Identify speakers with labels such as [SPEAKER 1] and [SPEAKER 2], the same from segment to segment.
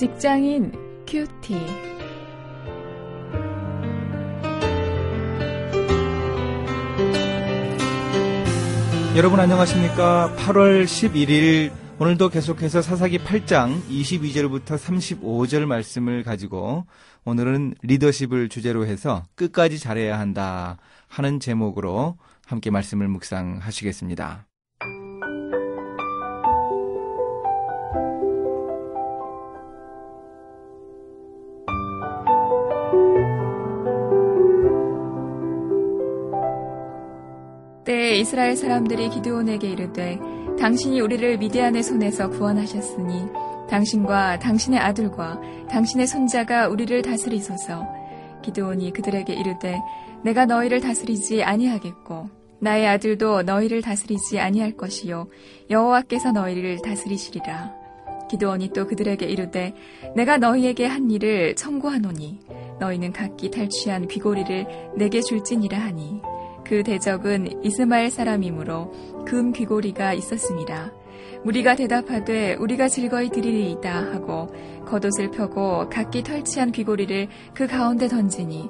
[SPEAKER 1] 직장인 큐티.
[SPEAKER 2] 여러분 안녕하십니까? 8월 11일 오늘도 계속해서 사사기 8장 22절부터 35절 말씀을 가지고 오늘은 리더십을 주제로 해서 끝까지 잘해야 한다 하는 제목으로 함께 말씀을 묵상하시겠습니다.
[SPEAKER 1] 때에 이스라엘 사람들이 기드온에게 이르되 당신이 우리를 미디안의 손에서 구원하셨으니 당신과 당신의 아들과 당신의 손자가 우리를 다스리소서. 기드온이 그들에게 이르되 내가 너희를 다스리지 아니하겠고 나의 아들도 너희를 다스리지 아니할 것이요 여호와께서 너희를 다스리시리라. 기드온이 또 그들에게 이르되 내가 너희에게 한 일을 청구하노니 너희는 각기 탈취한 귀고리를 내게 줄지니라 하니 그 대적은 이스마엘 사람이므로 금 귀고리가 있었습니다. 무리가 대답하되 우리가 즐거이 드리리이다 하고 겉옷을 펴고 각기 털치한 귀고리를 그 가운데 던지니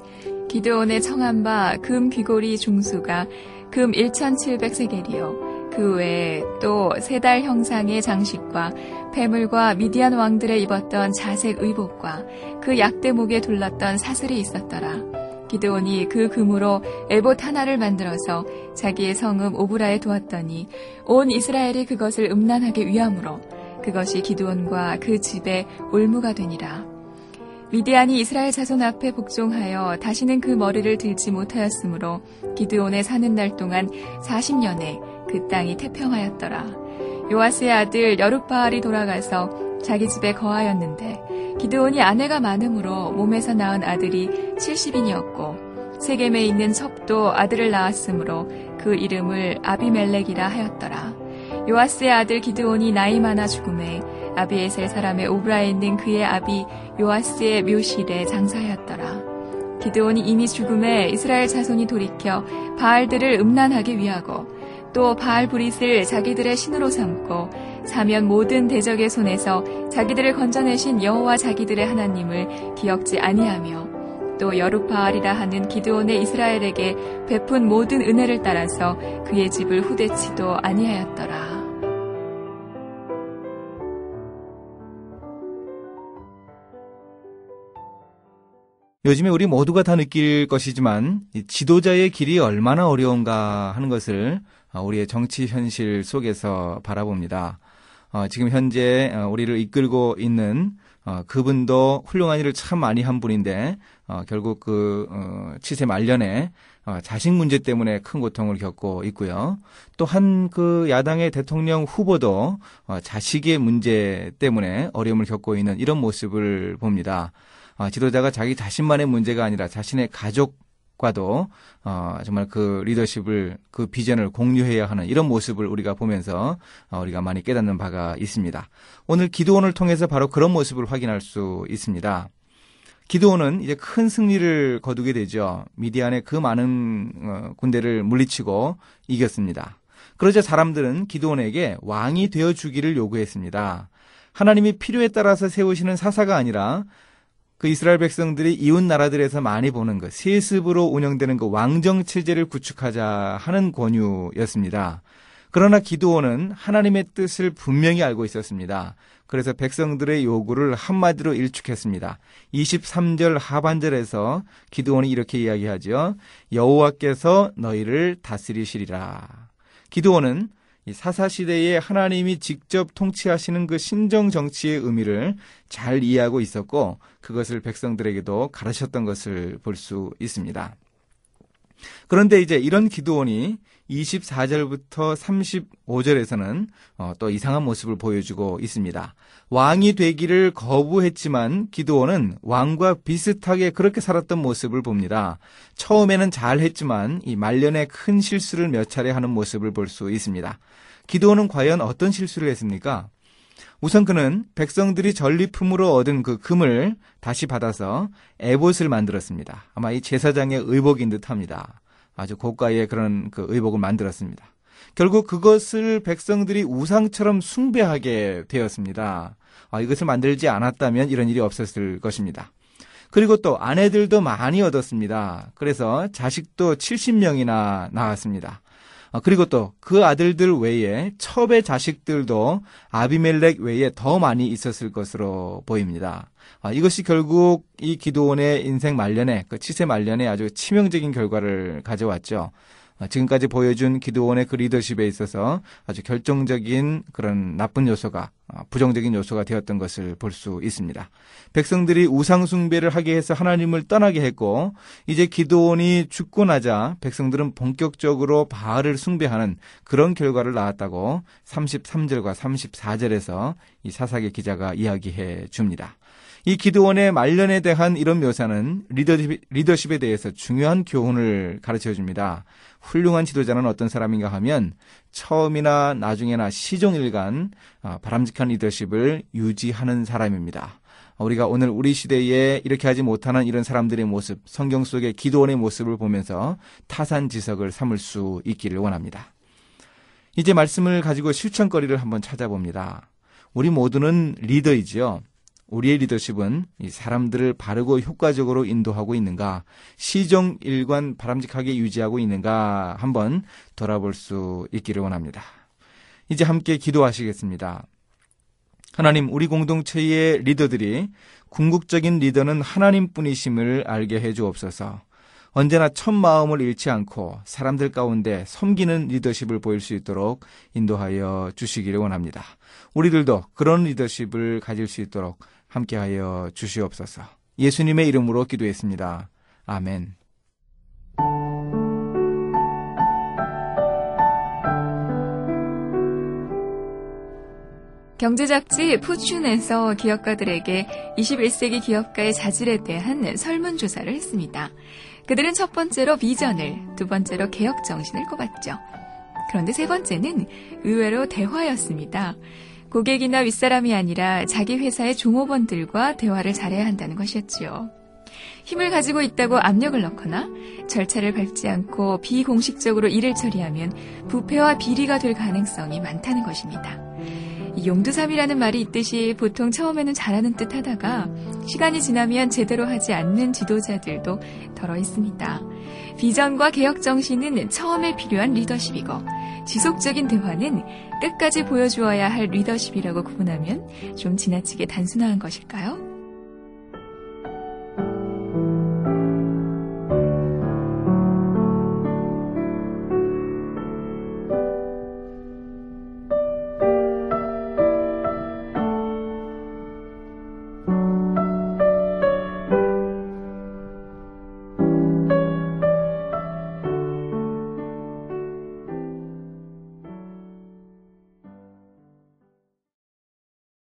[SPEAKER 1] 기드온의 청한 바 금 귀고리 중수가 금 1700세겔이요. 그 외에 또 세 달 형상의 장식과 폐물과 미디안 왕들의 입었던 자색 의복과 그 약대목에 둘렀던 사슬이 있었더라. 기드온이 그 금으로 에봇 하나를 만들어서 자기의 성읍 오브라에 두었더니 온 이스라엘이 그것을 음란하게 위함으로 그것이 기드온과 그 집의 올무가 되니라. 미디안이 이스라엘 자손 앞에 복종하여 다시는 그 머리를 들지 못하였으므로 기드온의 사는 날 동안 40년에 그 땅이 태평하였더라. 요아스의 아들 여룻바알이 돌아가서 자기 집에 거하였는데 기드온이 아내가 많음으로 몸에서 낳은 아들이 70인이었고 세겜에 있는 첩도 아들을 낳았으므로 그 이름을 아비멜렉이라 하였더라. 요아스의 아들 기드온이 나이 많아 죽음에 아비에셀 사람의 오브라에 있는 그의 아비 요아스의 묘실에 장사하였더라. 기드온이 이미 죽음에 이스라엘 자손이 돌이켜 바알들을 음란하게 위하고 또 바알 브릿을 자기들의 신으로 삼고 사면 모든 대적의 손에서 자기들을 건져내신 여호와 자기들의 하나님을 기억지 아니하며 또 여룻바알이라 하는 기드온의 이스라엘에게 베푼 모든 은혜를 따라서 그의 집을 후대치도 아니하였더라.
[SPEAKER 2] 요즘에 우리 모두가 다 느낄 것이지만 지도자의 길이 얼마나 어려운가 하는 것을 우리의 정치 현실 속에서 바라봅니다. 어, 지금 현재 어, 우리를 이끌고 있는 어, 그분도 훌륭한 일을 참 많이 한 분인데 어, 결국 그 어, 치세 말년에 어, 자식 문제 때문에 큰 고통을 겪고 있고요. 또한 그 야당의 대통령 후보도 어, 자식의 문제 때문에 어려움을 겪고 있는 이런 모습을 봅니다. 어, 지도자가 자기 자신만의 문제가 아니라 자신의 가족 과도 어, 정말 그 리더십을 그 비전을 공유해야 하는 이런 모습을 우리가 보면서 어, 우리가 많이 깨닫는 바가 있습니다. 오늘 기도원을 통해서 바로 그런 모습을 확인할 수 있습니다. 기도원은 이제 큰 승리를 거두게 되죠. 미디안의 그 많은 어, 군대를 물리치고 이겼습니다. 그러자 사람들은 기도원에게 왕이 되어 주기를 요구했습니다. 하나님이 필요에 따라서 세우시는 사사가 아니라 그 이스라엘 백성들이 이웃 나라들에서 많이 보는 것, 세습으로 운영되는 그 왕정 체제를 구축하자 하는 권유였습니다. 그러나 기도원은 하나님의 뜻을 분명히 알고 있었습니다. 그래서 백성들의 요구를 한마디로 일축했습니다. 23절 하반절에서 기도원이 이렇게 이야기하죠. 여호와께서 너희를 다스리시리라. 기도원은 사사시대에 하나님이 직접 통치하시는 그 신정 정치의 의미를 잘 이해하고 있었고 그것을 백성들에게도 가르쳤던 것을 볼 수 있습니다. 그런데 이제 이런 기도원이 24절부터 35절에서는 어, 또 이상한 모습을 보여주고 있습니다. 왕이 되기를 거부했지만 기도원은 왕과 비슷하게 그렇게 살았던 모습을 봅니다. 처음에는 잘했지만 이 말년에 큰 실수를 몇 차례 하는 모습을 볼 수 있습니다. 기도원은 과연 어떤 실수를 했습니까? 우선 그는 백성들이 전리품으로 얻은 그 금을 다시 받아서 에봇을 만들었습니다. 아마 이 제사장의 의복인 듯 합니다. 아주 고가의 그런 그 의복을 만들었습니다. 결국 그것을 백성들이 우상처럼 숭배하게 되었습니다. 아, 이것을 만들지 않았다면 이런 일이 없었을 것입니다. 그리고 또 아내들도 많이 얻었습니다. 그래서 자식도 70명이나 나왔습니다. 아, 그리고 또 그 아들들 외에 첩의 자식들도 아비멜렉 외에 더 많이 있었을 것으로 보입니다. 아, 이것이 결국 이 기도원의 인생 말년에 그 치세 말년에 아주 치명적인 결과를 가져왔죠. 어, 지금까지 보여준 기도원의 그 리더십에 있어서 아주 결정적인 그런 나쁜 요소가 어, 부정적인 요소가 되었던 것을 볼 수 있습니다. 백성들이 우상숭배를 하게 해서 하나님을 떠나게 했고 이제 기도원이 죽고 나자 백성들은 본격적으로 바알을 숭배하는 그런 결과를 낳았다고 33절과 34절에서 이 사사기 기자가 이야기해 줍니다. 이 기도원의 말년에 대한 이런 묘사는 리더십, 리더십 에 대해서 중요한 교훈을 가르쳐 줍니다. 훌륭한 지도자는 어떤 사람인가 하면 처음이나 나중에나 시종일관 아, 바람직한 리더십을 유지하는 사람입니다. 우리가 오늘 우리 시대에 이렇게 하지 못하는 이런 사람들의 모습, 성경 속의 기도원의 모습을 보면서 타산지석을 삼을 수 있기를 원합니다. 이제 말씀을 가지고 실천거리를 한번 찾아봅니다. 우리 모두는 리더이지요. 우리의 리더십은 이 사람들을 바르고 효과적으로 인도하고 있는가, 시정 일관 바람직하게 유지하고 있는가 한번 돌아볼 수 있기를 원합니다. 이제 함께 기도하시겠습니다. 하나님, 우리 공동체의 리더들이 궁극적인 리더는 하나님 뿐이심을 알게 해 주옵소서. 언제나 첫 마음을 잃지 않고 사람들 가운데 섬기는 리더십을 보일 수 있도록 인도하여 주시기를 원합니다. 우리들도 그런 리더십을 가질 수 있도록 함께하여 주시옵소서. 예수님의 이름으로 기도했습니다. 아멘.
[SPEAKER 1] 경제잡지 푸춘에서 기업가들에게 21세기 기업가의 자질에 대한 설문조사를 했습니다. 그들은 첫 번째로 비전을, 두 번째로 개혁 정신을 꼽았죠. 그런데 세 번째는 의외로 대화였습니다. 고객이나 윗사람이 아니라 자기 회사의 종업원들과 대화를 잘해야 한다는 것이었지요. 힘을 가지고 있다고 압력을 넣거나 절차를 밟지 않고 비공식적으로 일을 처리하면 부패와 비리가 될 가능성이 많다는 것입니다. 용두삼이라는 말이 있듯이 보통 처음에는 잘하는 듯 하다가 시간이 지나면 제대로 하지 않는 지도자들도 덜어 있습니다. 비전과 개혁 정신은 처음에 필요한 리더십이고 지속적인 대화는 끝까지 보여주어야 할 리더십이라고 구분하면 좀 지나치게 단순한 것일까요?